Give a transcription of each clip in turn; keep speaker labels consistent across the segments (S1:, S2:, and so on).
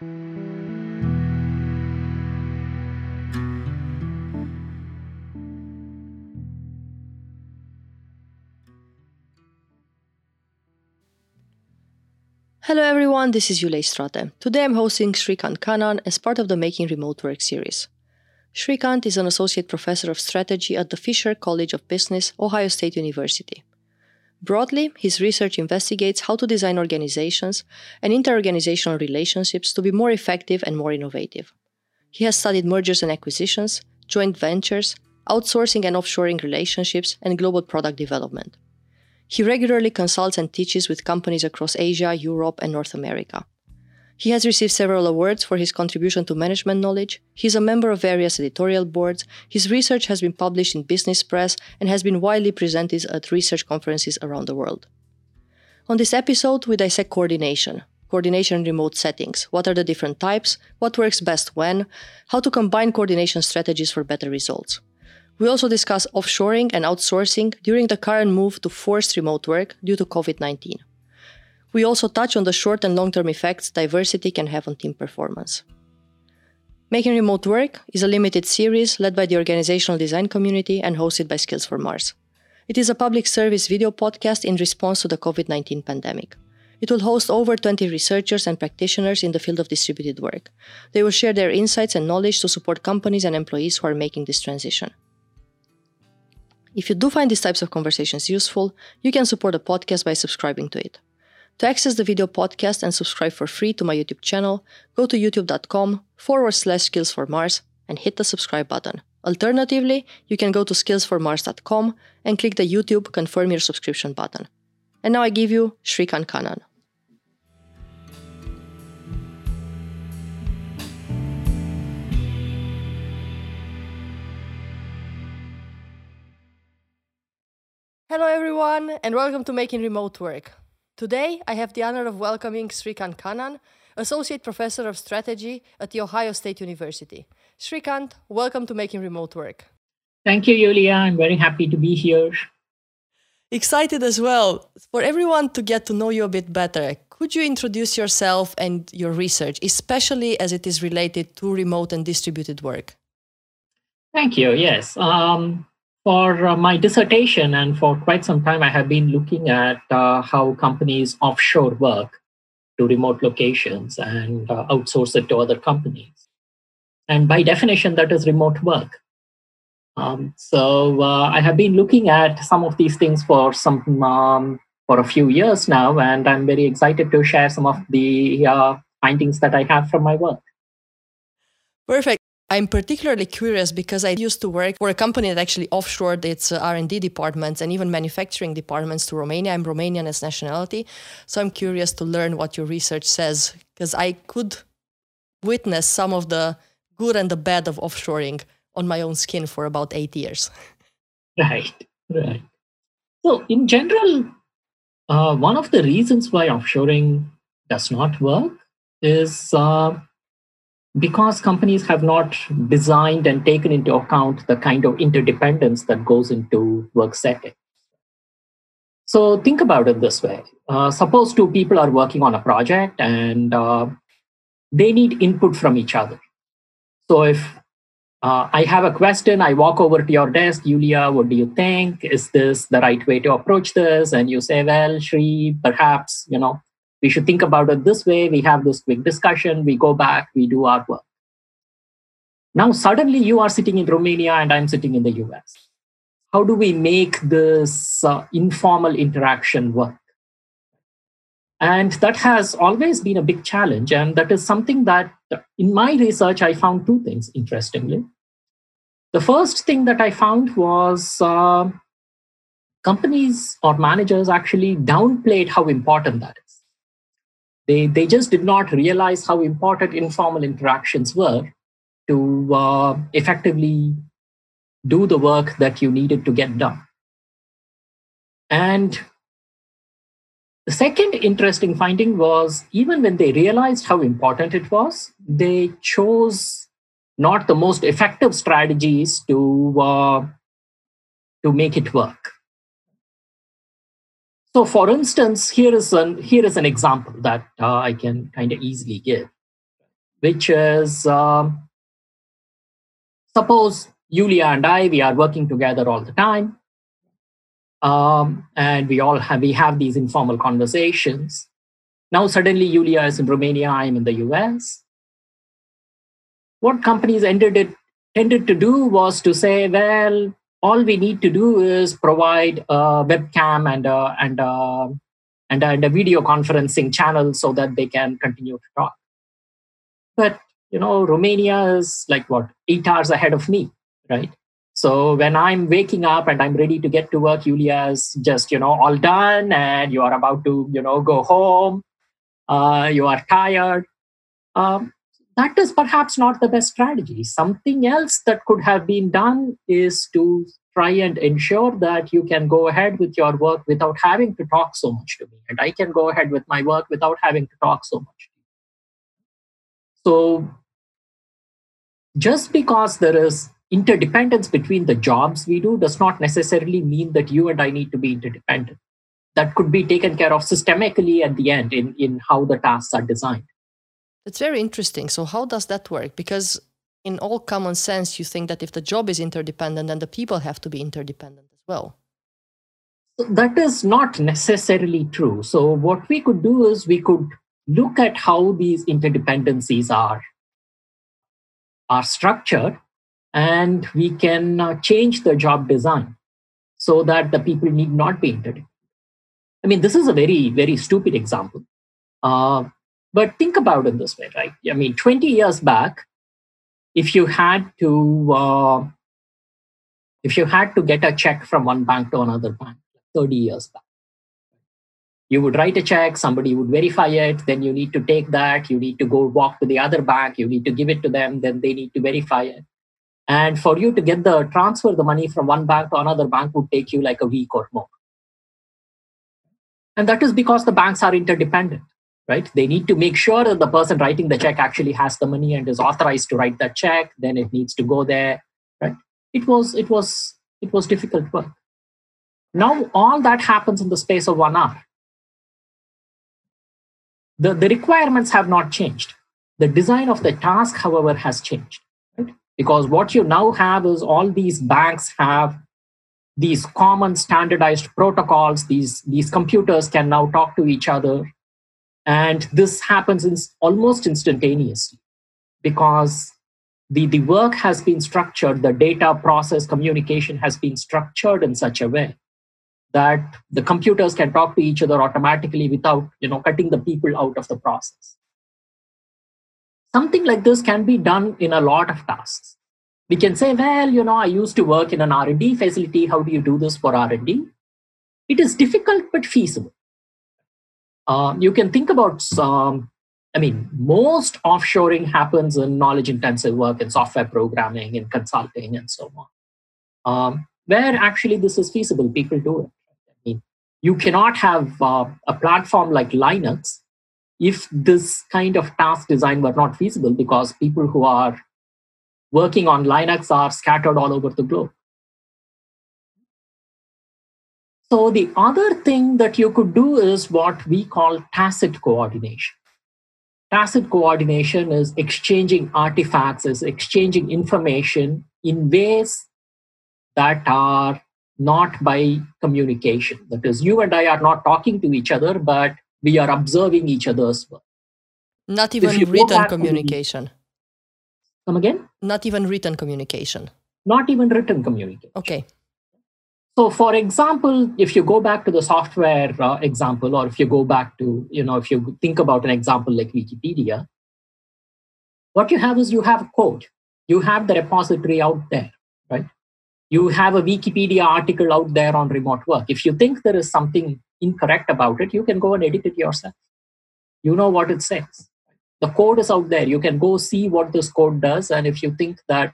S1: Hello everyone, this is Yulei Strate. Today I'm hosting Srikanth Kannan as part of the Making Remote Work series. Srikanth is an associate professor of strategy at the Fisher College of Business, Ohio State University. Broadly, his research investigates how to design organizations and interorganizational relationships to be more effective and more innovative. He has studied mergers and acquisitions, joint ventures, outsourcing and offshoring relationships, and global product development. He regularly consults and teaches with companies across Asia, Europe, and North America. He has received several awards for his contribution to management knowledge. He is a member of various editorial boards. His research has been published in business press and has been widely presented at research conferences around the world. On this episode, we dissect coordination, coordination in remote settings. What are the different types? What works best when? How to combine coordination strategies for better results. We also discuss offshoring and outsourcing during the current move to forced remote work due to COVID 19. We also touch on the short and long term effects diversity can have on team performance. Making Remote Work is a limited series led by the organizational design community and hosted by Skills for Mars. It is a public service video podcast in response to the COVID 19 pandemic. It will host over 20 researchers and practitioners in the field of distributed work. They will share their insights and knowledge to support companies and employees who are making this transition. If you do find these types of conversations useful, you can support the podcast by subscribing to it. To access the video podcast and subscribe for free to my YouTube channel, go to youtube.com forward slash skills for Mars and hit the subscribe button. Alternatively, you can go to skillsformars.com and click the YouTube confirm your subscription button. And now I give you Srikanth Kannan. Hello, everyone, and welcome to Making Remote Work. Today, I have the honor of welcoming Srikanth Kannan, Associate Professor of Strategy at The Ohio State University. Srikanth, welcome to Making Remote Work.
S2: Thank you, Yulia. I'm very happy to be here.
S1: Excited as well. For everyone to get to know you a bit better, could you introduce yourself and your research, especially as it is related to remote and distributed work?
S2: Thank you. Yes. Um, for uh, my dissertation and for quite some time, I have been looking at uh, how companies offshore work to remote locations and uh, outsource it to other companies. And by definition, that is remote work. Um, so uh, I have been looking at some of these things for some um, for a few years now, and I'm very excited to share some of the uh, findings that I have from my work.
S1: Perfect. I'm particularly curious because I used to work for a company that actually offshored its uh, R&D departments and even manufacturing departments to Romania. I'm Romanian as nationality, so I'm curious to learn what your research says because I could witness some of the good and the bad of offshoring on my own skin for about eight years.
S2: Right, right. So, in general, uh, one of the reasons why offshoring does not work is uh, because companies have not designed and taken into account the kind of interdependence that goes into work setting. So think about it this way. Uh, suppose two people are working on a project and uh, they need input from each other. So if uh, I have a question, I walk over to your desk, Yulia, what do you think? Is this the right way to approach this? And you say, well, Shri, perhaps, you know, we should think about it this way. We have this quick discussion, we go back, we do our work. Now, suddenly you are sitting in Romania and I'm sitting in the US. How do we make this uh, informal interaction work? And that has always been a big challenge. And that is something that in my research, I found two things interestingly. The first thing that I found was uh, companies or managers actually downplayed how important that is. They, they just did not realize how important informal interactions were to uh, effectively do the work that you needed to get done. And the second interesting finding was even when they realized how important it was, they chose not the most effective strategies to, uh, to make it work. So, for instance, here is an here is an example that uh, I can kind of easily give. which is um, suppose Yulia and I, we are working together all the time. Um, and we all have we have these informal conversations. Now suddenly Yulia is in Romania, I'm in the US. What companies ended it tended to do was to say, well, all we need to do is provide a webcam and a, and a, and a, and a video conferencing channel so that they can continue to talk. But you know, Romania is like what eight hours ahead of me, right? So when I'm waking up and I'm ready to get to work, Yulia's just you know all done, and you are about to you know go home. Uh, you are tired. Um, that is perhaps not the best strategy. Something else that could have been done is to try and ensure that you can go ahead with your work without having to talk so much to me, and I can go ahead with my work without having to talk so much. So, just because there is interdependence between the jobs we do does not necessarily mean that you and I need to be interdependent. That could be taken care of systemically at the end in, in how the tasks are designed.
S1: That's very interesting. So, how does that work? Because in all common sense, you think that if the job is interdependent, then the people have to be interdependent as well.
S2: That is not necessarily true. So, what we could do is we could look at how these interdependencies are, are structured, and we can uh, change the job design so that the people need not be interdependent. I mean, this is a very, very stupid example. Uh, but think about it this way, right? I mean, 20 years back, if you had to uh, if you had to get a check from one bank to another bank 30 years back you would write a check somebody would verify it then you need to take that you need to go walk to the other bank you need to give it to them then they need to verify it. And for you to get the transfer the money from one bank to another bank would take you like a week or more. And that is because the banks are interdependent right? They need to make sure that the person writing the check actually has the money and is authorized to write that check. Then it needs to go there, right? It was it was it was difficult work. Now all that happens in the space of one hour. The, the requirements have not changed. The design of the task, however, has changed. Right? Because what you now have is all these banks have these common standardized protocols. These, these computers can now talk to each other and this happens in, almost instantaneously because the, the work has been structured, the data process communication has been structured in such a way that the computers can talk to each other automatically without you know cutting the people out of the process. Something like this can be done in a lot of tasks. We can say well you know i used to work in an r&d facility. How do you do this for r&d it is difficult but feasible uh, you can think about some, I mean, most offshoring happens in knowledge intensive work in software programming and consulting and so on. Um, where actually this is feasible, people do it. I mean, you cannot have uh, a platform like Linux if this kind of task design were not feasible because people who are working on Linux are scattered all over the globe. So the other thing that you could do is what we call tacit coordination. Tacit coordination is exchanging artifacts, is exchanging information in ways that are not by communication. That is, you and I are not talking to each other, but we are observing each other's work.
S1: Not even written communication.
S2: Come again?
S1: Not even written communication.
S2: Not even written communication.
S1: Okay.
S2: So, for example, if you go back to the software uh, example, or if you go back to, you know, if you think about an example like Wikipedia, what you have is you have code, you have the repository out there, right? You have a Wikipedia article out there on remote work. If you think there is something incorrect about it, you can go and edit it yourself. You know what it says. The code is out there. You can go see what this code does. And if you think that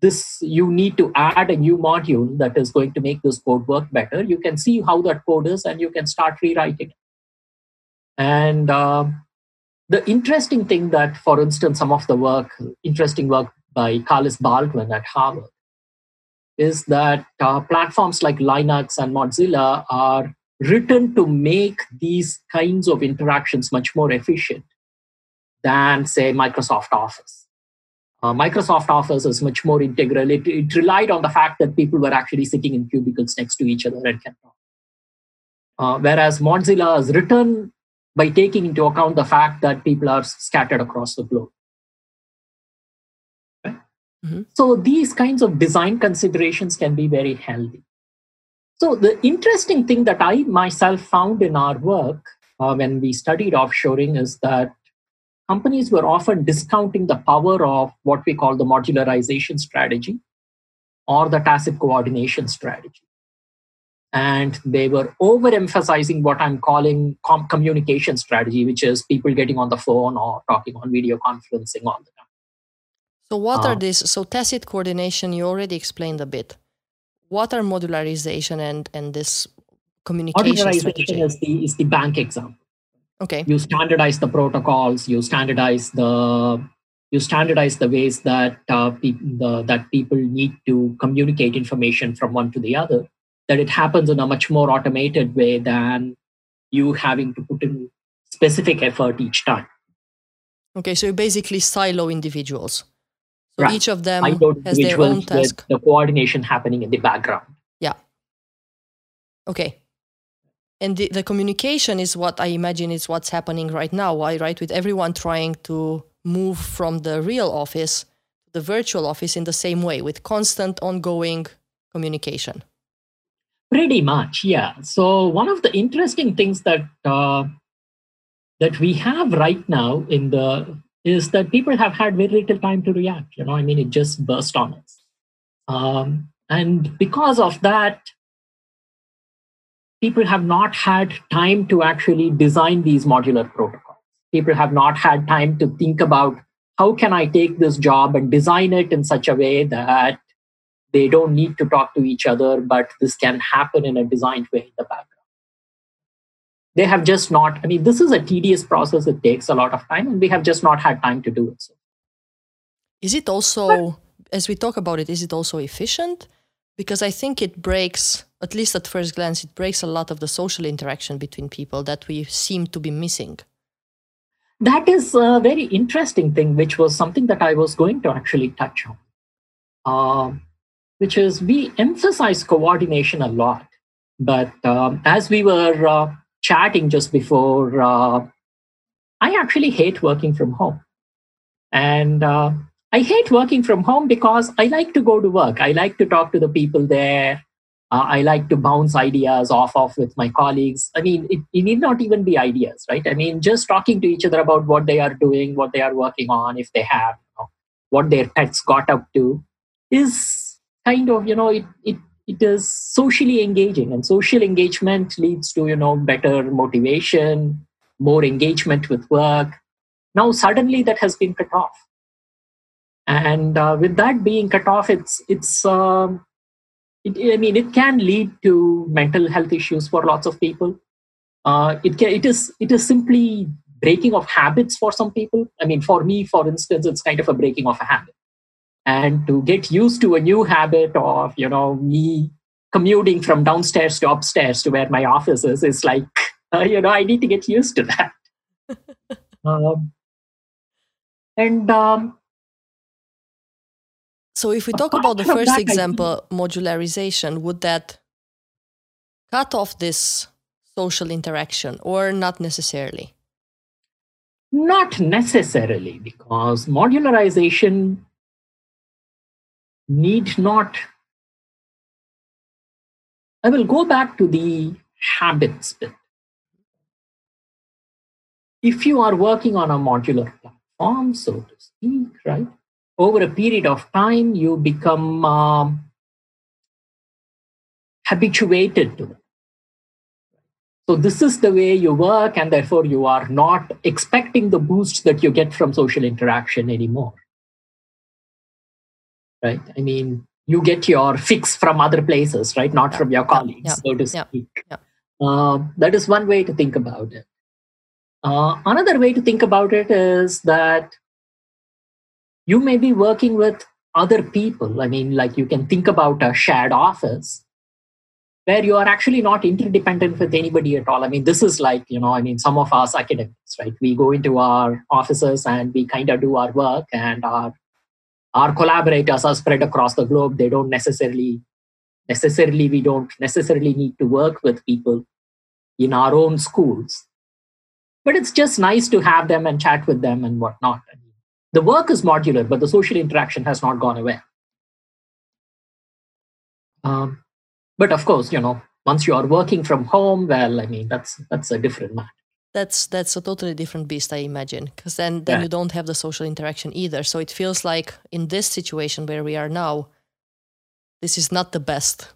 S2: this you need to add a new module that is going to make this code work better you can see how that code is and you can start rewriting and uh, the interesting thing that for instance some of the work interesting work by Carliss Baldwin at harvard is that uh, platforms like linux and mozilla are written to make these kinds of interactions much more efficient than, say, Microsoft Office. Uh, Microsoft Office is much more integral. It, it relied on the fact that people were actually sitting in cubicles next to each other and can talk. Uh, whereas Mozilla is written by taking into account the fact that people are scattered across the globe. Mm-hmm. So these kinds of design considerations can be very healthy. So the interesting thing that I myself found in our work uh, when we studied offshoring is that companies were often discounting the power of what we call the modularization strategy or the tacit coordination strategy. And they were overemphasizing what I'm calling com- communication strategy, which is people getting on the phone or talking on video conferencing all the time.
S1: So, what uh, are these? So, tacit coordination, you already explained a bit. What are modularization and, and this communication modularization strategy?
S2: Is the, is the bank example.
S1: Okay.
S2: You standardize the protocols, you standardize the you standardize the ways that uh, pe- the, that people need to communicate information from one to the other that it happens in a much more automated way than you having to put in specific effort each time
S1: okay so you basically silo individuals so right. each of them has their own task.
S2: the coordination happening in the background.
S1: Yeah. Okay. And the, the communication is what I imagine is what's happening right now, Why, right? With everyone trying to move from the real office to the virtual office in the same way, with constant ongoing communication.
S2: Pretty much, yeah. So one of the interesting things that uh, that we have right now in the is that people have had very little time to react. You know, I mean, it just burst on us. Um, and because of that, people have not had time to actually design these modular protocols. People have not had time to think about how can I take this job and design it in such a way that they don't need to talk to each other, but this can happen in a designed way in the background. They have just not i mean this is a tedious process. It takes a lot of time and we have just not had time to do it. So
S1: is it also but, as we talk about it is it also efficient because i think it breaks at least at first glance it breaks a lot of the social interaction between people that we seem to be missing
S2: that is a very interesting thing which was something that i was going to actually touch on uh, which is we emphasize coordination a lot but um, as we were uh, chatting just before, uh, I actually hate working from home. And uh, I hate working from home because I like to go to work. I like to talk to the people there. Uh, I like to bounce ideas off of with my colleagues. I mean, it, it, need not even be ideas, right? I mean, just talking to each other about what they are doing, what they are working on, if they have, you know, what their pets got up to, is kind of, you know, it, it it is socially engaging and social engagement leads to you know better motivation more engagement with work now suddenly that has been cut off and uh, with that being cut off it's it's um, it, i mean it can lead to mental health issues for lots of people. Uh, it can, it is it is simply breaking of habits for some people. I mean for me for instance it's kind of a breaking of a habit. And to get used to a new habit of you know me commuting from downstairs to upstairs to where my office is is like uh, you know i need to get used to that. Um, and um,
S1: so if we talk about the first example modularization would that cut off this social interaction or not necessarily
S2: not necessarily because modularization need not. I will go back to the habits bit. If you are working on a modular platform, so to speak, right, over a period of time, you become um, habituated to it. So this is the way you work, and therefore you are not expecting the boost that you get from social interaction anymore right? I mean, you get your fix from other places, right? Not from your colleagues, yeah. so to speak. Yeah. Uh, that is one way to think about it. Uh, another way to think about it is that you may be working with other people. I mean, like you can think about a shared office where you are actually not interdependent with anybody at all. I mean, this is like, you know, I mean, some of us academics, right? We go into our offices and we kind of do our work and our our collaborators are spread across the globe. They don't necessarily necessarily we don't necessarily need to work with people in our own schools. But it's just nice to have them and chat with them and whatnot. The work is modular, but the social interaction has not gone away. Um, but of course, you know, once you are working from home, well, I mean, that's that's a different matter.
S1: That's that's a totally different beast, I imagine, because then then yeah. you don't have the social interaction either. So it feels like in this situation where we are now, this is not the best.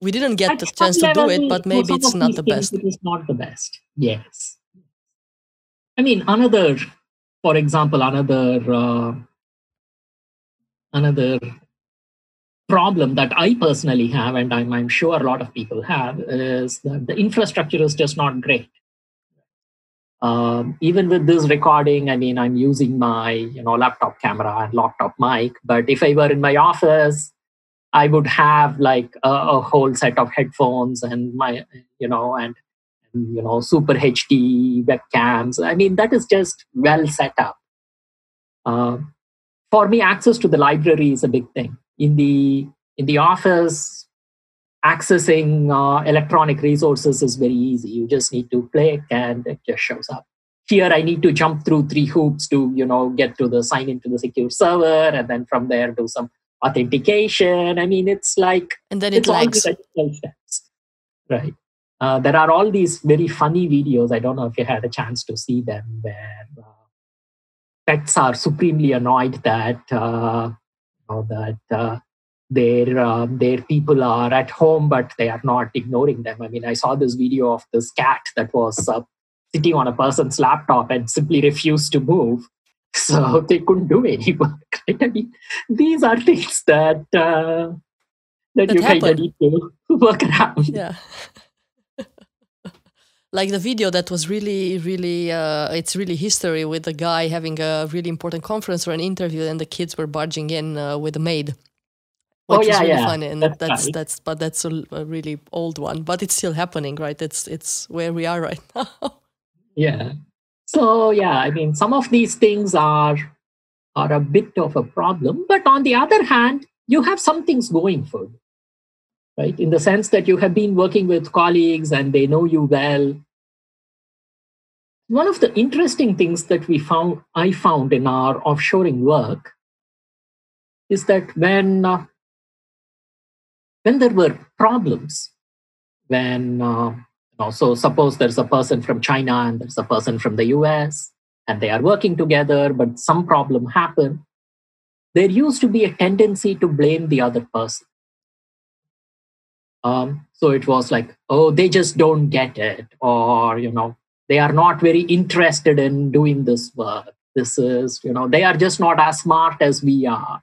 S1: We didn't get At the chance to do it, but maybe it's not the best.
S2: It is not the best. Yes. I mean, another, for example, another uh, another problem that I personally have, and I'm, I'm sure a lot of people have, is that the infrastructure is just not great. Um, even with this recording, I mean, I'm using my you know laptop camera and laptop mic. But if I were in my office, I would have like a, a whole set of headphones and my you know and, and you know super HD webcams. I mean, that is just well set up. Uh, for me, access to the library is a big thing. In the in the office accessing uh, electronic resources is very easy. You just need to click and it just shows up. Here i need to jump through three hoops to you know get to the sign into the secure server and then from there do some authentication. I mean it's like
S1: and then it lags.
S2: right uh, there are all these very funny videos i don't know if you had a chance to see them where uh, pets are supremely annoyed that uh, know, that uh, their uh, their people are at home, but they are not ignoring them. I mean, I saw this video of this cat that was uh, sitting on a person's laptop and simply refused to move, so they couldn't do any work. Right? I mean, these are things that uh, that, that you kind of need to work around.
S1: Yeah. Like the video that was really really uh, it's really history with the guy having a really important conference or an interview and the kids were barging in uh, with a maid.
S2: Which oh, yeah, is really
S1: yeah. funny and that's that's, right. that's but that's a, a, really old one but it's still happening right? It's it's where we are right now.
S2: Yeah. So yeah i mean some of these things are are a bit of a problem but on the other hand you have some things going for you. Right? In the sense that you have been working with colleagues and they know you well one of the interesting things that we found i found in our offshoring work is that when uh, when there were problems when uh, you know, so suppose there's a person from china and there's a person from the us and they are working together but some problem happened there used to be a tendency to blame the other person. Um, so it was like oh they just don't get it or you know they are not very interested in doing this work. This is you know they are just not as smart as we are.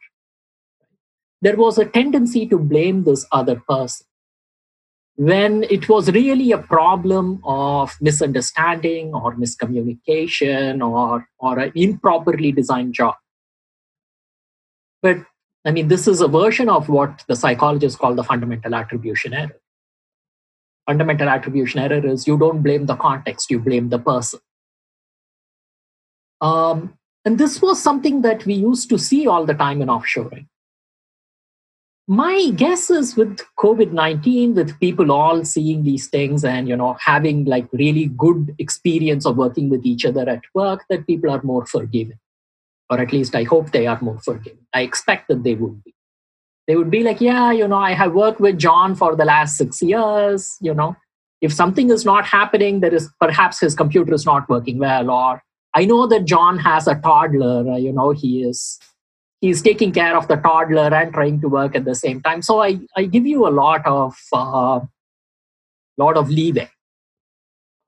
S2: There was a tendency to blame this other person. When it was really a problem of misunderstanding or miscommunication or, or an improperly designed job. But I mean, this is a version of what the psychologists call the fundamental attribution error fundamental attribution error is you don't blame the context, you blame the person. Um, and this was something that we used to see all the time in offshoring. My guess is with COVID 19, with people all seeing these things and you know having like really good experience of working with each other at work, that people are more forgiving. Or at least I hope they are more forgiving. I expect that they would be they would be like yeah you know i have worked with john for the last six years you know. If something is not happening there is perhaps his computer is not working well or i know that john has a toddler uh, you know he is he's taking care of the toddler and trying to work at the same time. So i i give you a lot of uh, lot of leeway.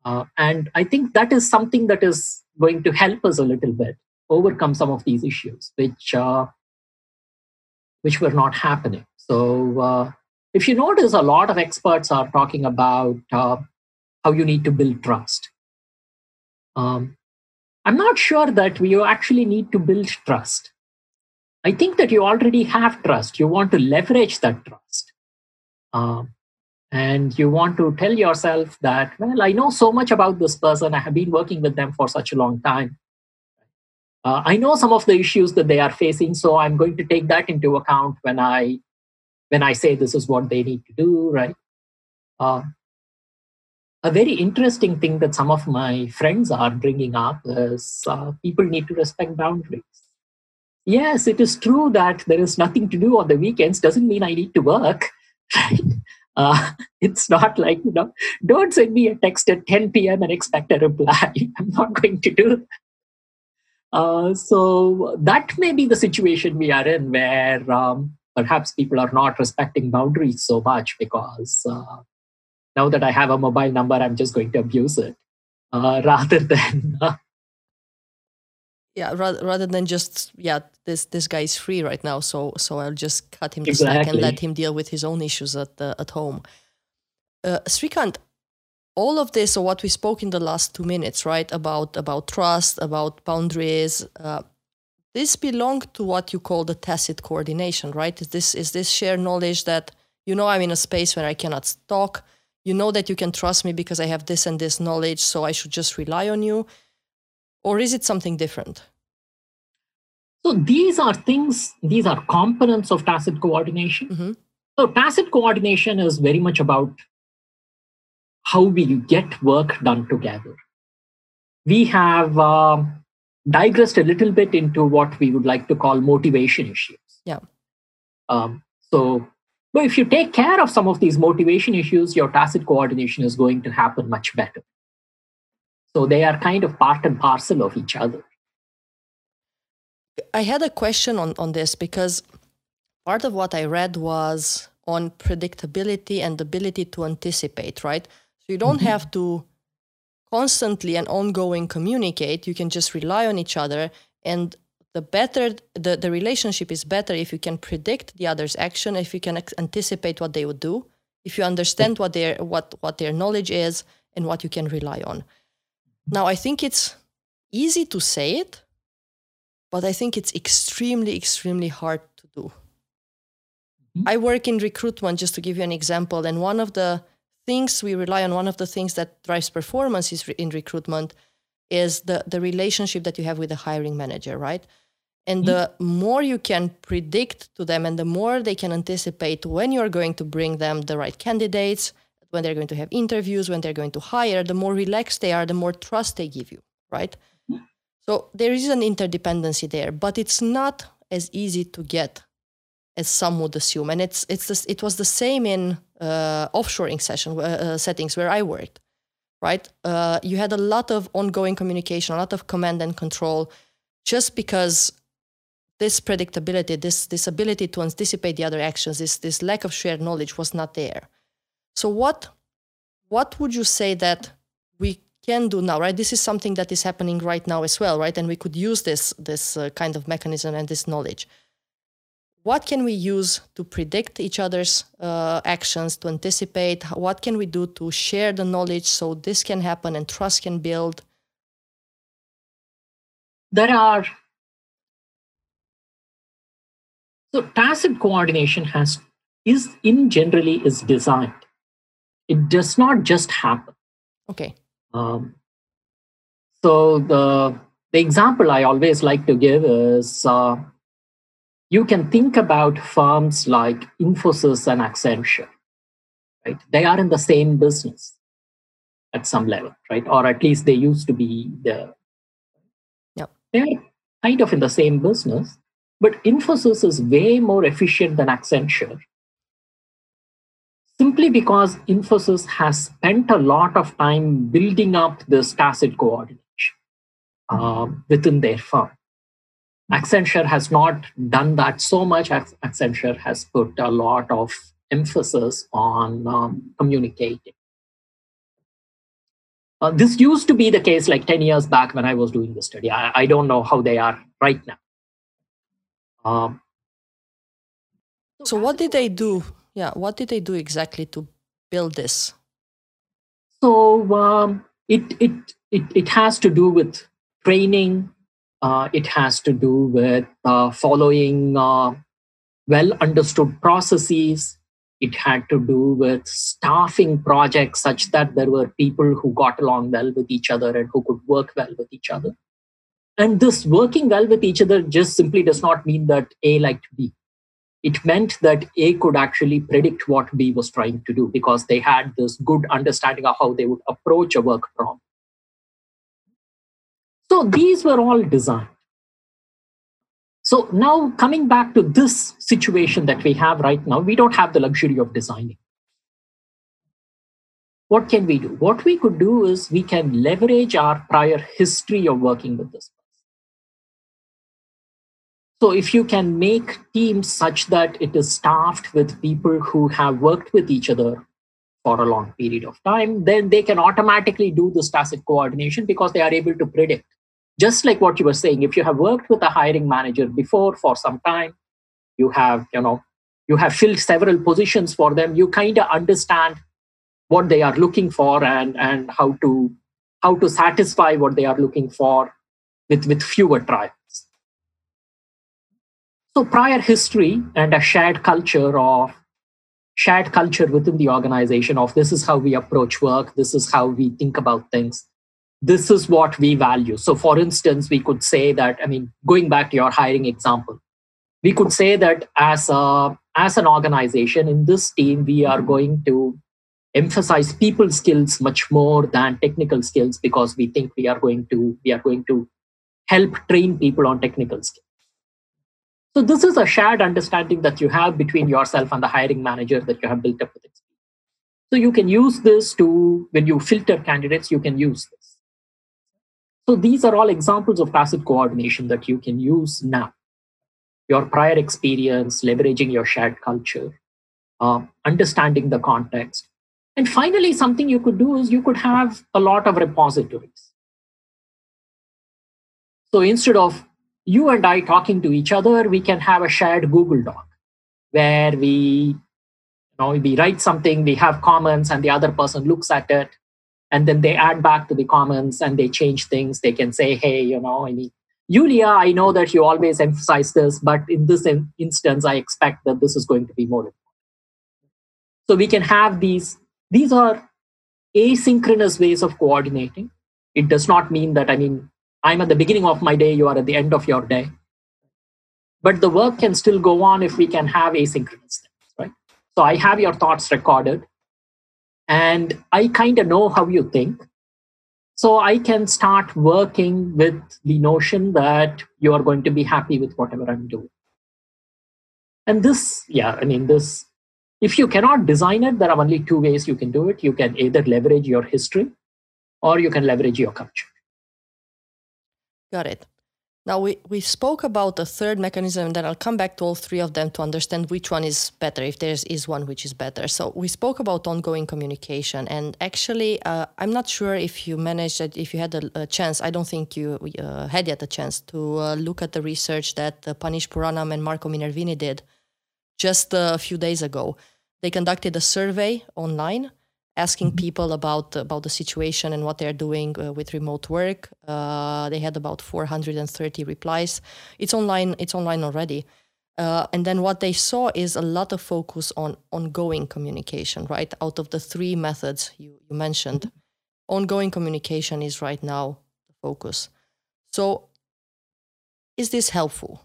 S2: Uh, and i think that is something that is going to help us a little bit overcome some of these issues which uh, which were not happening. So, uh, if you notice, a lot of experts are talking about uh, how you need to build trust. Um, I'm not sure that we actually need to build trust. I think that you already have trust. You want to leverage that trust. Um, and you want to tell yourself that well i know so much about this person i have been working with them for such a long time uh, i know some of the issues that they are facing so i'm going to take that into account when i when i say this is what they need to do right uh, a very interesting thing that some of my friends are bringing up is uh, people need to respect boundaries yes it is true that there is nothing to do on the weekends doesn't mean i need to work right uh, it's not like, you know, don't send me a text at 10 p.m. and expect a reply. I'm not going to do. Uh, so that may be the situation we are in where um, perhaps people are not respecting boundaries so much because uh, now that I have a mobile number, I'm just going to abuse it uh, rather than uh,
S1: yeah rather, rather than just yeah this this guy is free right now so so i'll just cut him the exactly. slack and let him deal with his own issues at the, at home uh, Srikanth all of this or what we spoke in the last two minutes right about about trust about boundaries uh, this belong to what you call the tacit coordination right is this is this shared knowledge that you know i'm in a space where i cannot talk you know that you can trust me because i have this and this knowledge so i should just rely on you or is it something different?
S2: So these are things, these are components of tacit coordination. Mm-hmm. So tacit coordination is very much about how we get work done together. We have uh, digressed a little bit into what we would like to call motivation issues.
S1: Yeah.
S2: Um, so, but if you take care of some of these motivation issues, your tacit coordination is going to happen much better. So they are kind of part and parcel of each other.
S1: I had a question on, on this because part of what I read was on predictability and ability to anticipate, right? So you don't mm-hmm. have to constantly and ongoing communicate. You can just rely on each other. And the better the, the relationship is better if you can predict the other's action, if you can anticipate what they would do, if you understand what their what what their knowledge is and what you can rely on. Now, I think it's easy to say it, but I think it's extremely, extremely hard to do. Mm-hmm. I work in recruitment, just to give you an example, and one of the things we rely on, one of the things that drives performance is in recruitment is the, the relationship that you have with the hiring manager, right? And mm-hmm. the more you can predict to them and the more they can anticipate when you're going to bring them the right candidates, when they're going to have interviews, when they're going to hire, the more relaxed they are, the more trust they give you, right? So there is an interdependency there, but it's not as easy to get as some would assume. And it's it's this, it was the same in uh, offshoring session uh, uh, settings where I worked, right? Uh, you had a lot of ongoing communication, a lot of command and control, just because this predictability, this this ability to anticipate the other actions, this this lack of shared knowledge was not there. So what what would you say that we can do now, right? This is something that is happening right now as well, right? And we could use this this uh, kind of mechanism and this knowledge. What can we use to predict each other's uh, actions, to anticipate? What can we do to share the knowledge so this can happen and trust can build?
S2: There are so tacit coordination has is in generally is designed it does not just happen.
S1: Okay.
S2: Um, so the the example I always like to give is uh, you can think about firms like Infosys and Accenture. Right, they are in the same business at some level, right? Or at least they used to be the.
S1: Yep.
S2: They're kind of in the same business, but Infosys is way more efficient than Accenture simply because Infosys has spent a lot of time building up this tacit coordination uh, within their firm. Accenture has not done that so much. Accenture has put a lot of emphasis on um, communicating. Uh, this used to be the case like 10 years back when I was doing the study. I, I don't know how they are right now. Um,
S1: so, what did they do yeah what did they do exactly to build this
S2: so um, it, it it it has to do with training uh, it has to do with uh, following uh, well understood processes It had to do with staffing projects such that there were people who got along well with each other and who could work well with each other. And this working well with each other just simply does not mean that A liked B. It meant that A could actually predict what B was trying to do because they had this good understanding of how they would approach a work problem. So these were all designed. So now coming back to this situation that we have right now, we don't have the luxury of designing. What can we do? What we could do is we can leverage our prior history of working with this. So if you can make teams such that it is staffed with people who have worked with each other for a long period of time, then they can automatically do this tacit coordination because they are able to predict just like what you were saying if you have worked with a hiring manager before for some time you have you know you have filled several positions for them you kind of understand what they are looking for and and how to how to satisfy what they are looking for with with fewer trials. So prior history and a shared culture of shared culture within the organization of this is how we approach work this is how we think about things this is what we value. So, for instance, we could say that, I mean, going back to your hiring example, we could say that as a as an organization in this team, we are going to emphasize people skills much more than technical skills because we think we are going to we are going to help train people on technical skills. So this is a shared understanding that you have between yourself and the hiring manager that you have built up with experience. So you can use this to when you filter candidates, you can use this. So these are all examples of tacit coordination that you can use now. Your prior experience, leveraging your shared culture, uh, understanding the context. And finally, something you could do is you could have a lot of repositories. So instead of you and I talking to each other, we can have a shared Google Doc where we, you know, we write something, we have comments, and the other person looks at it and then they add back to the comments and they change things they can say hey you know i mean Julia, I know that you always emphasize this, but in this in- instance, I expect that this is going to be more important. So we can have these, these are asynchronous ways of coordinating. It does not mean that, I mean, I'm at the beginning of my day, you are at the end of your day. But the work can still go on if we can have asynchronous things, right? So I have your thoughts recorded and I kind of know how you think. So I can start working with the notion that you are going to be happy with whatever I'm doing. And this, yeah, I mean, this, if you cannot design it, there are only two ways you can do it. You can either leverage your history or you can leverage your culture.
S1: Got it. Now, we, we spoke about the third mechanism, and then I'll come back to all three of them to understand which one is better, if there is one which is better. So, we spoke about ongoing communication, and actually, uh, I'm not sure if you managed that, if you had a, a chance, I don't think you uh, had yet a chance to uh, look at the research that uh, Phanish Puranam and Marco Minervini did just a few days ago. They conducted a survey online asking mm-hmm. people about about the situation and what they're doing uh, with remote work. Uh, they had about 430 replies. It's online. It's online already. Uh, and then what they saw is a lot of focus on ongoing communication. Right out of the three methods you, you mentioned, mm-hmm. ongoing communication is right now the focus. So, is this helpful?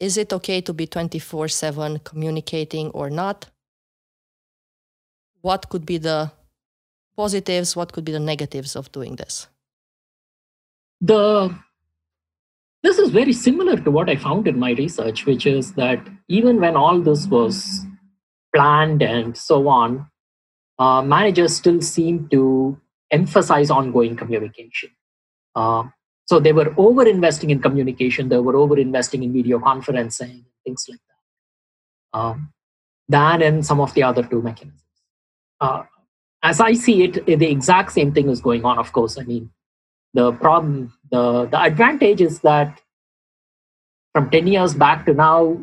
S1: Is it okay to be 24 7 communicating or not? What could be the positives, what could be the negatives of doing this?
S2: The this is very similar to what I found in my research, which is that even when all this was planned and so on, uh, managers still seem to emphasize ongoing communication. Uh, so they were over investing in communication, they were over investing in video conferencing, things like that, um, than in some of the other two mechanisms uh, as I see it, the exact same thing is going on. Of course, I mean, the problem, the the advantage is that from ten years back to now,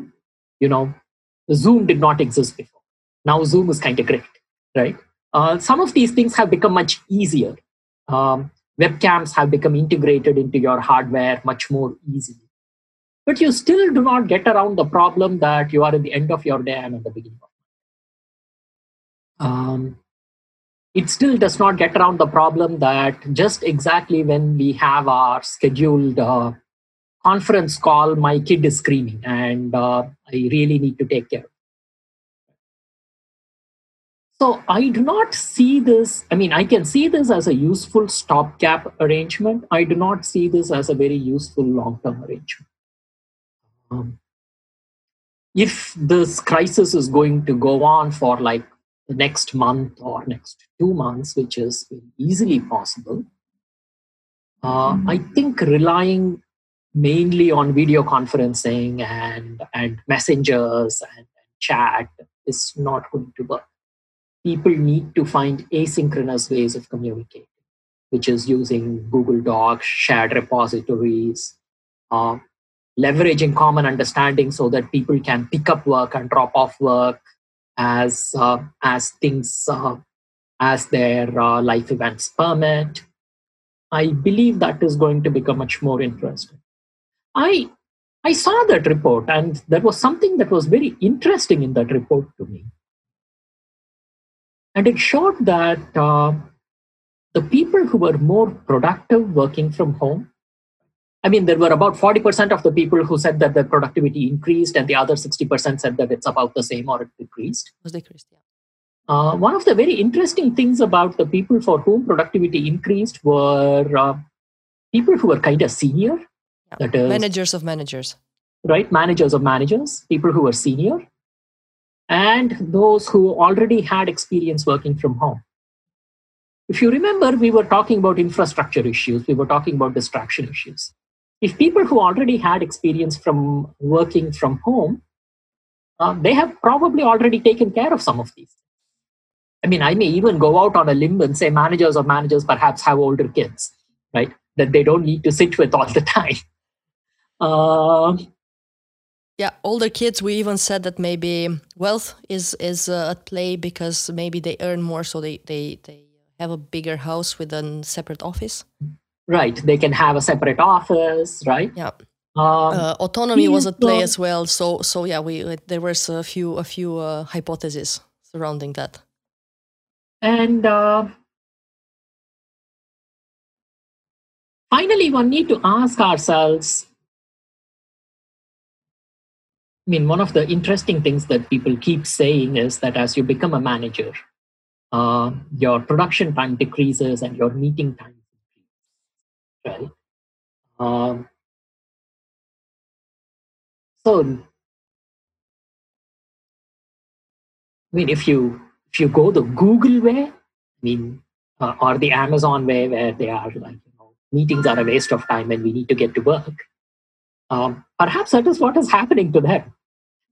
S2: you know, Zoom did not exist before. Now Zoom is kind of great, right? Uh, some of these things have become much easier. Um, webcams have become integrated into your hardware much more easily. But you still do not get around the problem that you are at the end of your day and at the beginning of um, it still does not get around the problem that just exactly when we have our scheduled uh, conference call, my kid is screaming and uh, I really need to take care. So I do not see this, I mean, I can see this as a useful stopgap arrangement. I do not see this as a very useful long term arrangement. Um, if this crisis is going to go on for like next month or next two months, which is easily possible, uh, I think relying mainly on video conferencing and, and messengers and, and chat is not going to work. People need to find asynchronous ways of communicating, which is using Google Docs, shared repositories, uh, leveraging common understanding so that people can pick up work and drop off work as uh, as things uh, as their uh, life events permit. I believe that is going to become much more interesting. I I saw that report, and there was something that was very interesting in that report to me. And it showed that uh, the people who were more productive working from home, I mean, there were about 40% of the people who said that their productivity increased, and the other 60% said that it's about the same or it decreased.
S1: Was decreased, yeah.
S2: Uh, one of the very interesting things about the people for whom productivity increased were uh, people who were kind of senior
S1: that is, managers of managers.
S2: Right? Managers of managers, people who were senior, and those who already had experience working from home. If you remember, we were talking about infrastructure issues, we were talking about distraction issues. If people who already had experience from working from home, uh, they have probably already taken care of some of these. I mean, I may even go out on a limb and say managers or managers perhaps have older kids, right? That they don't need to sit with all the time.
S1: Uh, yeah, older kids. We even said that maybe wealth is is uh, at play because maybe they earn more, so they they they have a bigger house with a separate office.
S2: Right, they can have a separate office. Right.
S1: Yeah. Um, uh, autonomy was at play as well. So so yeah, we there was a few a few uh, hypotheses surrounding that.
S2: And uh, finally, one need to ask ourselves I mean, one of the interesting things that people keep saying is that as you become a manager, uh, your production time decreases and your meeting time increases, right? Um, so, I mean, if you if you go the Google way, I mean, uh, or the Amazon way, where they are like, you know, meetings are a waste of time and we need to get to work. Um, perhaps that is what is happening to them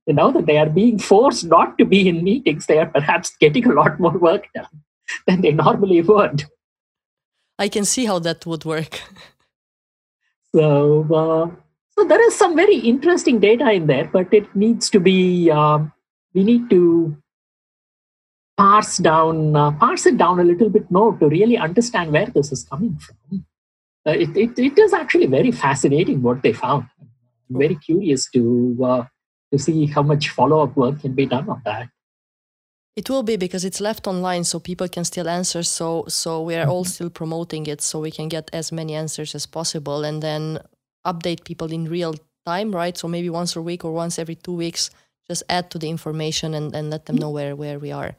S2: you know that they are being forced not to be in meetings they are perhaps getting a lot more work done than they normally would
S1: i can see how that would work.
S2: So uh, so there is some very interesting data in there but it needs to be um, we need to parse down uh, parse it down a little bit more to really understand where this is coming from. Uh, it, it, it is actually very fascinating what they found. I'm very curious to uh, to see how much follow up work can be done on that.
S1: It will be because it's left online, so people can still answer. So, so we are mm-hmm. all still promoting it, so we can get as many answers as possible, and then update people in real time, right? So maybe once a week or once every two weeks, just add to the information and, and let them know where where we are.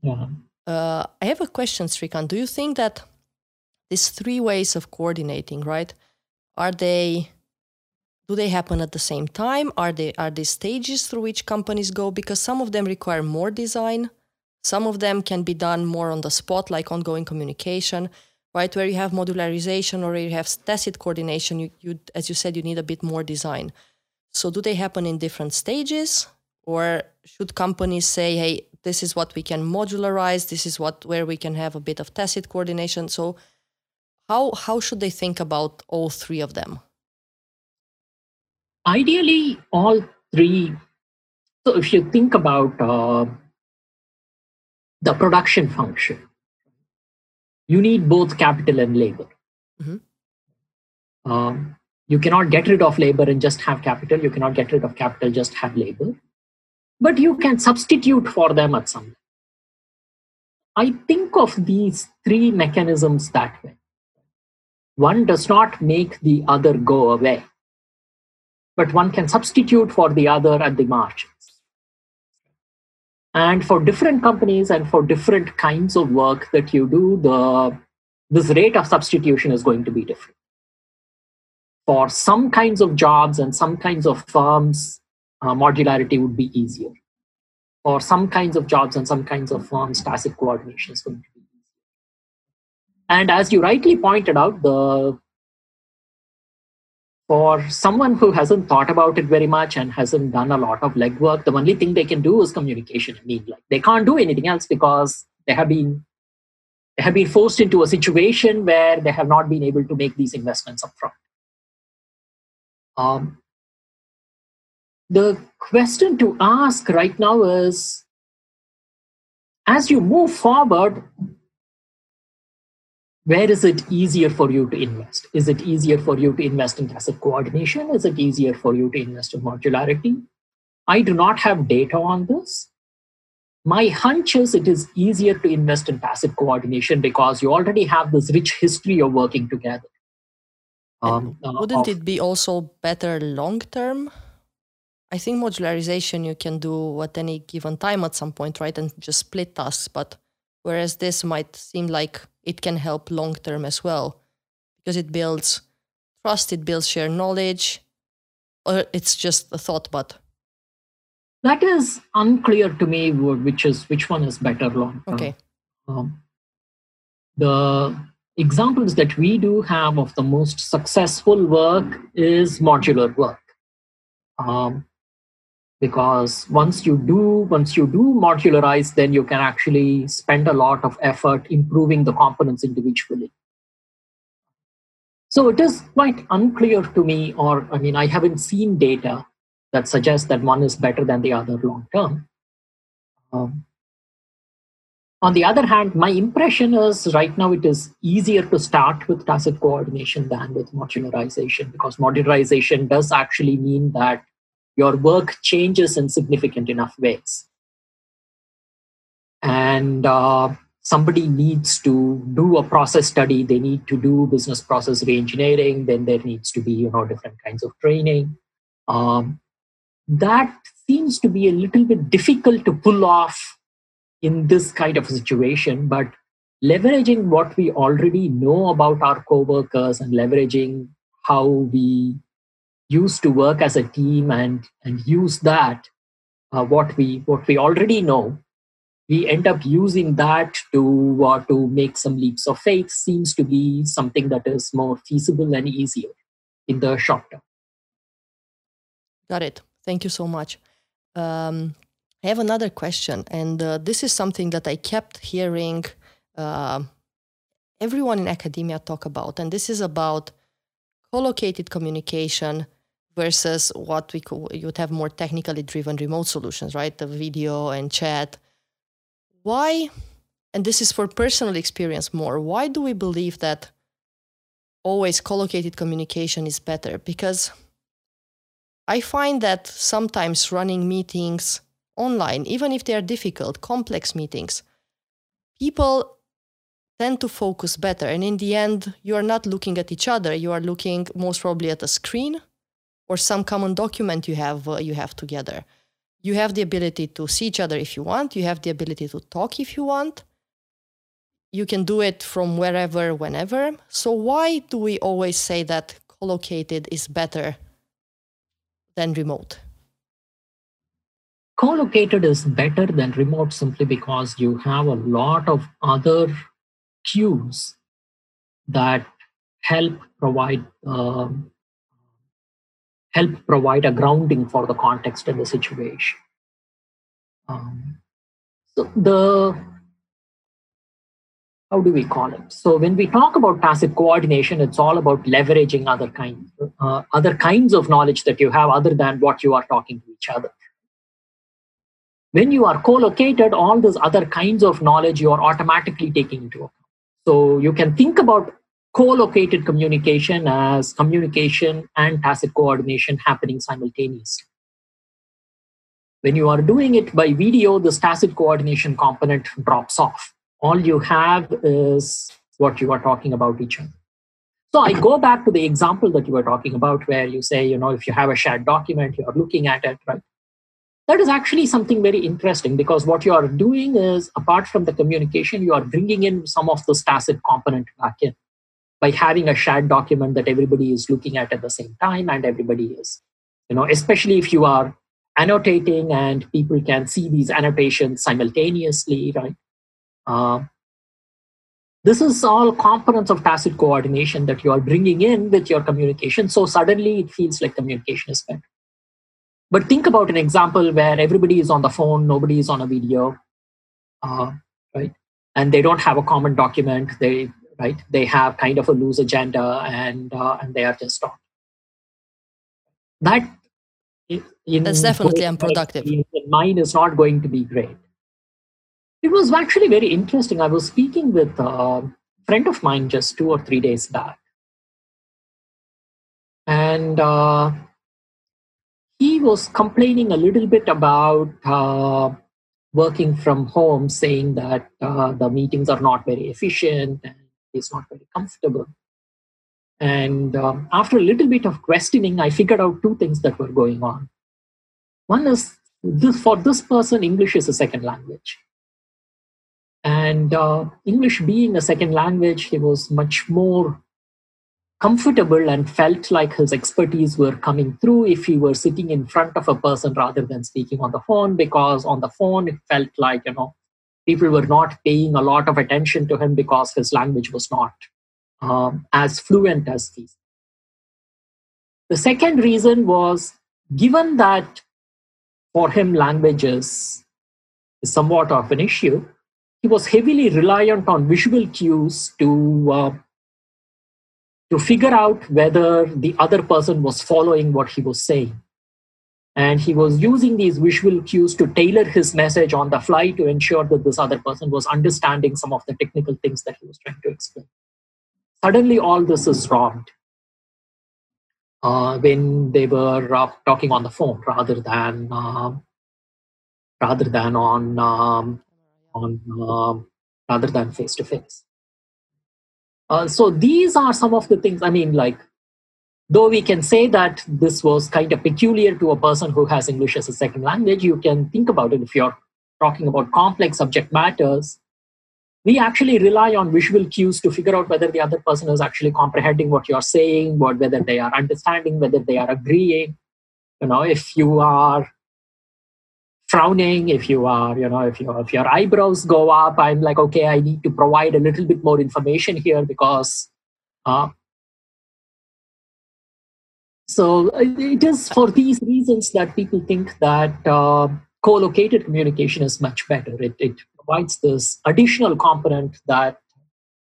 S2: Yeah.
S1: Uh, I have a question, Srikanth. Do you think that these three ways of coordinating, right, are they do they happen at the same time? Are they are they stages through which companies go? Because some of them require more design. Some of them can be done more on the spot like ongoing communication right? Where you have modularization or you have tacit coordination you, you as you said you need a bit more design. So do they happen in different stages? Or should companies say hey this is what we can modularize. This is what where we can have a bit of tacit coordination. So how how should they think about all three of them
S2: ideally all three. So if you think about uh, the production function you need both capital and labor. Mm-hmm. um, you cannot get rid of labor and just have capital. You cannot get rid of capital just have labor. But you can substitute for them at some I think of these three mechanisms that way. One does not make the other go away, but one can substitute for the other at the margins. And for different companies and for different kinds of work that you do, the this rate of substitution is going to be different. For some kinds of jobs and some kinds of firms, uh, modularity would be easier for some kinds of jobs and some kinds of firms, tacit coordination is going to be easier. And as you rightly pointed out, the for someone who hasn't thought about it very much and hasn't done a lot of legwork, the only thing they can do is communication. I mean, like they can't do anything else because they have been they have been forced into a situation where they have not been able to make these investments upfront. Um, the question to ask right now is as you move forward, where is it easier for you to invest? Is it easier for you to invest in tacit coordination? Is it easier for you to invest in modularity? I do not have data on this. My hunch is it is easier to invest in tacit coordination because you already have this rich history of working together.
S1: Um, uh, wouldn't of, it be also better long term? I think modularization you can do at any given time at some point, right? And just split tasks. But whereas this might seem like it can help long term as well because it builds trust, it builds shared knowledge, or it's just a thought, but
S2: that is unclear to me which is which one is better long
S1: term. Okay. Um,
S2: the examples that we do have of the most successful work is modular work. Um, because once you do once you do modularize then you can actually spend a lot of effort improving the components individually. So it is quite unclear to me or i mean i haven't seen data that suggests that one is better than the other long term. Um, on the other hand my impression is right now it is easier to start with tacit coordination than with modularization because modularization does actually mean that your work changes in significant enough ways. And uh, somebody needs to do a process study, they need to do business process reengineering, then there needs to be you know different kinds of training. Um, that seems to be a little bit difficult to pull off in this kind of situation, but leveraging what we already know about our coworkers and leveraging how we used to work as a team and and use that uh, what we what we already know we end up using that to uh, to make some leaps of faith seems to be something that is more feasible and easier in the short term.
S1: Got it. Thank you so much. Um, i have another question and uh, this is something that i kept hearing uh, everyone in academia talk about and this is about co-located communication versus what we could you would have more technically driven remote solutions, right? The video and chat. Why, and this is for personal experience more, why do we believe that always collocated communication is better? Because I find that sometimes running meetings online, even if they are difficult, complex meetings, people tend to focus better. And in the end, you are not looking at each other, you are looking most probably at a screen or some common document you have uh, you have together. You have the ability to see each other if you want. You have the ability to talk if you want. You can do it from wherever whenever. So why do we always say that co-located is better than remote?
S2: Co-located is better than remote simply because you have a lot of other cues that help provide um, help provide a grounding for the context and the situation. Um, so the how do we call it? So when we talk about tacit coordination, it's all about leveraging other kinds, uh, other kinds of knowledge that you have other than what you are talking to each other. When you are co-located, all those other kinds of knowledge you are automatically taking into account. So you can think about co-located communication as communication and tacit coordination happening simultaneously. When you are doing it by video, this tacit coordination component drops off. all you have is what you are talking about each other. So I go back to the example that you were talking about, where you say, you know, if you have a shared document, you're looking at it, right? That is actually something very interesting because what you are doing is, apart from the communication, you are bringing in some of the tacit component back in by having a shared document that everybody is looking at at the same time and everybody is, you know, especially if you are annotating and people can see these annotations simultaneously, right? Uh, this is all components of tacit coordination that you are bringing in with your communication. So suddenly it feels like communication is better. But think about an example where everybody is on the phone, nobody is on a video, uh, right? And they don't have a common document. They right they have kind of a loose agenda and uh, and they are just talking. That
S1: in that's definitely unproductive.
S2: Mine is not going to be great. It was actually very interesting. I was speaking with a friend of mine just two or three days back, and uh, he was complaining a little bit about uh, working from home, saying that uh, the meetings are not very efficient and he's not very comfortable. And um, after a little bit of questioning, I figured out two things that were going on. One is this, for this person, English is a second language. And uh, English being a second language, he was much more comfortable and felt like his expertise were coming through if he were sitting in front of a person rather than speaking on the phone because on the phone it felt like you know people were not paying a lot of attention to him because his language was not um, as fluent as his the second reason was given that for him languages is somewhat of an issue he was heavily reliant on visual cues to uh, to figure out whether the other person was following what he was saying. And he was using these visual cues to tailor his message on the fly to ensure that this other person was understanding some of the technical things that he was trying to explain. Suddenly, all this is wrong uh, when they were uh, talking on the phone rather than uh, rather than on um, on um, rather than face to face. Uh, so these are some of the things, I mean, like, though we can say that this was kind of peculiar to a person who has English as a second language, you can think about it if you're talking about complex subject matters. We actually rely on visual cues to figure out whether the other person is actually comprehending what you're saying, whether they are understanding, whether they are agreeing. You know, if you are frowning if you are you know if your if your eyebrows go up i'm like okay i need to provide a little bit more information here because uh, so it is for these reasons that people think that uh, co-located communication is much better. It, it provides this additional component that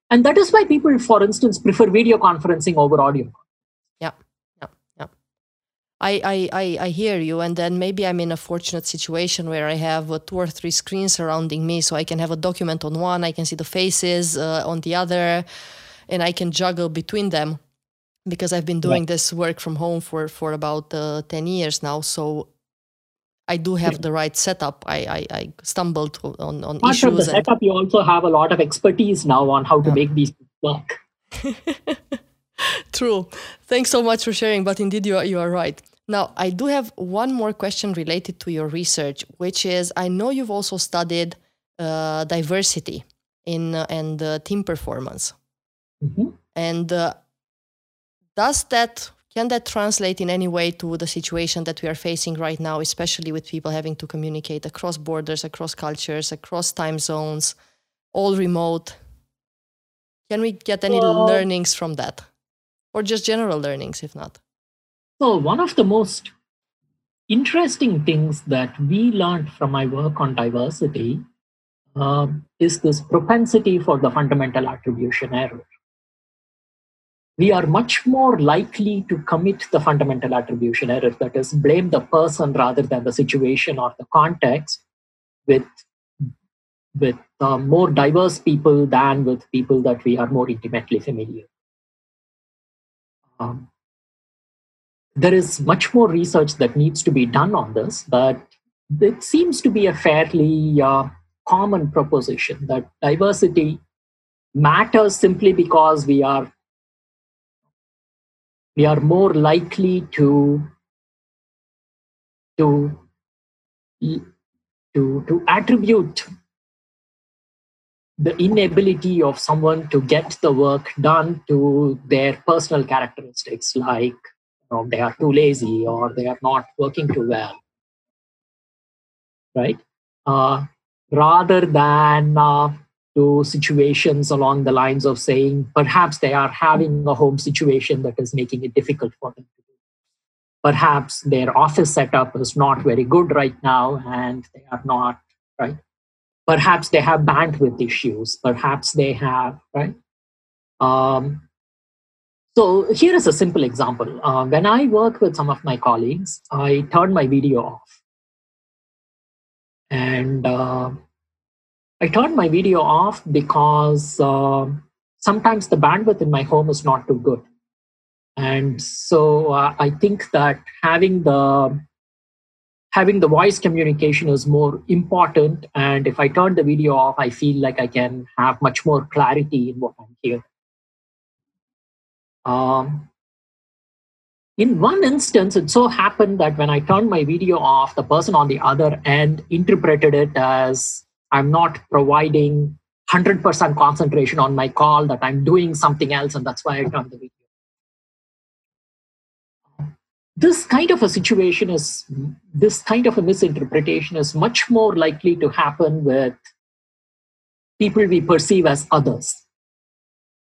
S2: and that is why people for instance prefer video conferencing over audio.
S1: I, I, I, I hear you, and then maybe I'm in a fortunate situation where I have uh, two or three screens surrounding me, so I can have a document on one, I can see the faces uh, on the other, and I can juggle between them because I've been doing yeah. this work from home for for about uh, ten years now. So I do have yeah. the right setup. I, I, I stumbled on on
S2: Part
S1: issues. From
S2: the setup, you also have a lot of expertise now on how to yeah. make these work.
S1: True. Thanks so much for sharing, but indeed you are, you are right. Now, I do have one more question related to your research, which is I know you've also studied uh, diversity in uh, and uh, team performance. Mm-hmm. And uh, does that can that translate in any way to the situation that we are facing right now, especially with people having to communicate across borders, across cultures, across time zones, all remote? Can we get any well, learnings from that? or just general learnings if not?
S2: So, one of the most interesting things that we learned from my work on diversity uh, is this propensity for the fundamental attribution error. We are much more likely to commit the fundamental attribution error, that is, blame the person rather than the situation or the context, with with uh, more diverse people than with people that we are more intimately familiar. Um, there is much more research that needs to be done on this, but it seems to be a fairly uh, common proposition that diversity matters simply because we are we are more likely to to to to attribute the inability of someone to get the work done to their personal characteristics like you know, they are too lazy or they are not working too well. Right? Uh, rather than uh, to situations along the lines of saying perhaps they are having a home situation that is making it difficult for them to do. Perhaps their office setup is not very good right now and they are not, right? Perhaps they have bandwidth issues. Perhaps they have, right? Um, so here is a simple example. Uh, when I work with some of my colleagues, I turn my video off. And uh, I turned my video off because uh, sometimes the bandwidth in my home is not too good. And so uh, I think that having the having the voice communication is more important. And if I turn the video off, I feel like I can have much more clarity in what I'm hearing. Um, in one instance, it so happened that when I turned my video off, the person on the other end interpreted it as I'm not providing 100% concentration on my call, that I'm doing something else, and that's why I turned the video. This kind of a situation is, this kind of a misinterpretation is much more likely to happen with people we perceive as others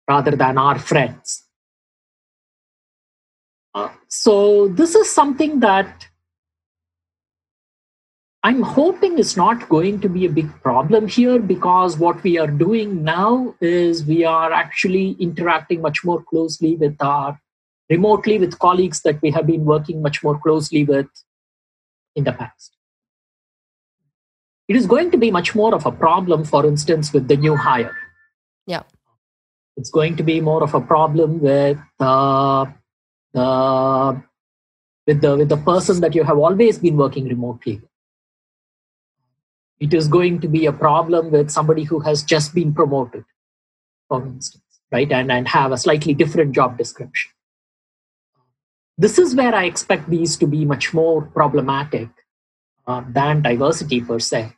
S2: rather than our friends. Uh, so, this is something that I'm hoping it's not going to be a big problem here because what we are doing now is we are actually interacting much more closely with our remotely with colleagues that we have been working much more closely with in the past. It is going to be much more of a problem, for instance, with the new hire.
S1: Yeah.
S2: It's going to be more of a problem with uh, the with the with the person that you have always been working remotely it is going to be a problem with somebody who has just been promoted, for instance, right? And, and have a slightly different job description. This is where I expect these to be much more problematic uh, than diversity per se.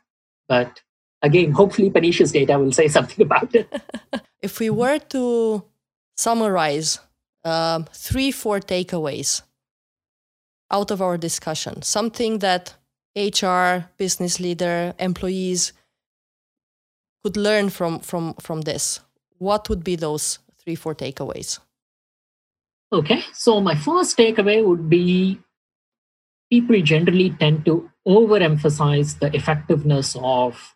S2: But again, hopefully Phanish's data will say something about it.
S1: if we were to summarize um, three, four takeaways out of our discussion, something that HR, business leader, employees could learn from from from this? What would be those three four takeaways?
S2: Okay, so my first takeaway would be people generally tend to overemphasize the effectiveness of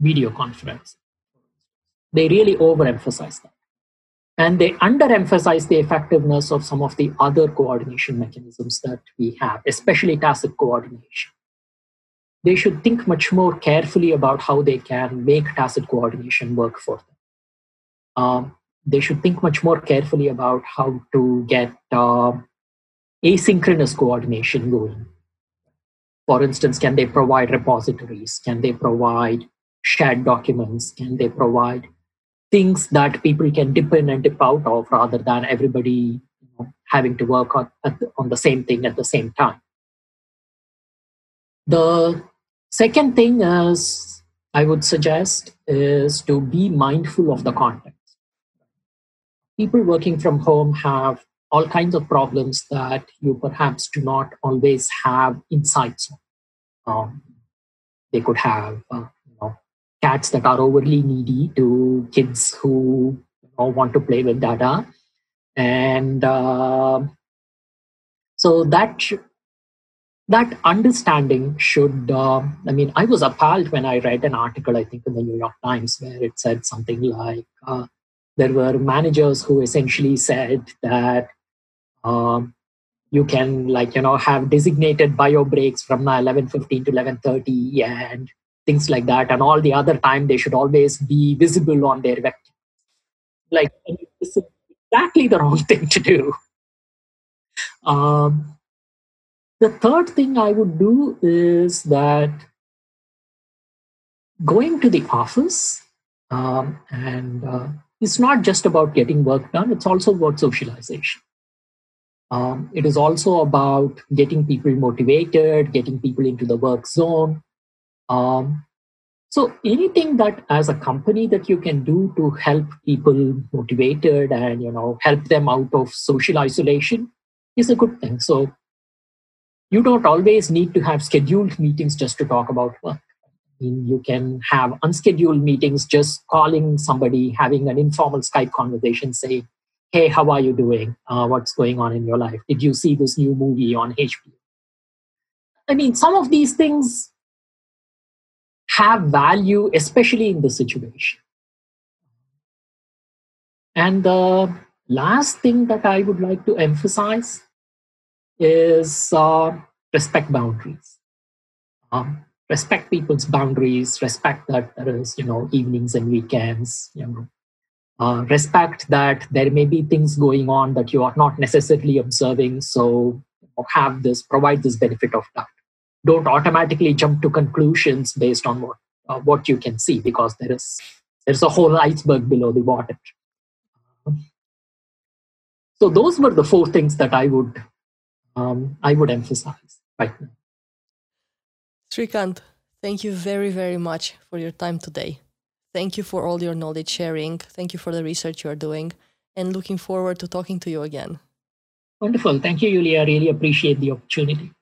S2: video conference. They really overemphasize that and they underemphasize the effectiveness of some of the other coordination mechanisms that we have, especially tacit coordination. They should think much more carefully about how they can make tacit coordination work for them. Um, they should think much more carefully about how to get uh, asynchronous coordination going. For instance, can they provide repositories? Can they provide shared documents? Can they provide things that people can dip in and dip out of rather than everybody you know, having to work on, the, on the same thing at the same time. The second thing is I would suggest is to be mindful of the context. People working from home have all kinds of problems that you perhaps do not always have insights on. Um, they could have uh, cats that are overly needy to kids who you know, want to play with data and uh, so that sh- that understanding should uh, i mean i was appalled when i read an article i think in the new york times where it said something like uh, there were managers who essentially said that um, you can like you know have designated bio breaks from 11.15 to 11.30 and things like that. And all the other time, they should always be visible on their vector. Like, this is exactly the wrong thing to do. Um, the third thing I would do is that going to the office um, and uh, it's not just about getting work done, it's also about socialization. Um, it is also about getting people motivated, getting people into the work zone. Um, so anything that as a company that you can do to help people motivated and you know help them out of social isolation is a good thing. So you don't always need to have scheduled meetings just to talk about work. I mean, you can have unscheduled meetings, just calling somebody, having an informal Skype conversation, say, hey, how are you doing? Uh, what's going on in your life? Did you see this new movie on HBO? I mean, some of these things have value, especially in the situation. And the last thing that I would like to emphasize is uh, respect boundaries. Um, respect people's boundaries, respect that there is, you know, evenings and weekends, you know, uh, respect that there may be things going on that you are not necessarily observing. So have this, provide this benefit of doubt. Don't automatically jump to conclusions based on what uh, what you can see because there is there's a whole iceberg below the water. So those were the four things that I would um, I would emphasize right now.
S1: Srikanth, thank you very very much for your time today. Thank you for all your knowledge sharing. Thank you for the research you are doing, and looking forward to talking to you again.
S2: Wonderful. Thank you, Yulia. I really appreciate the opportunity.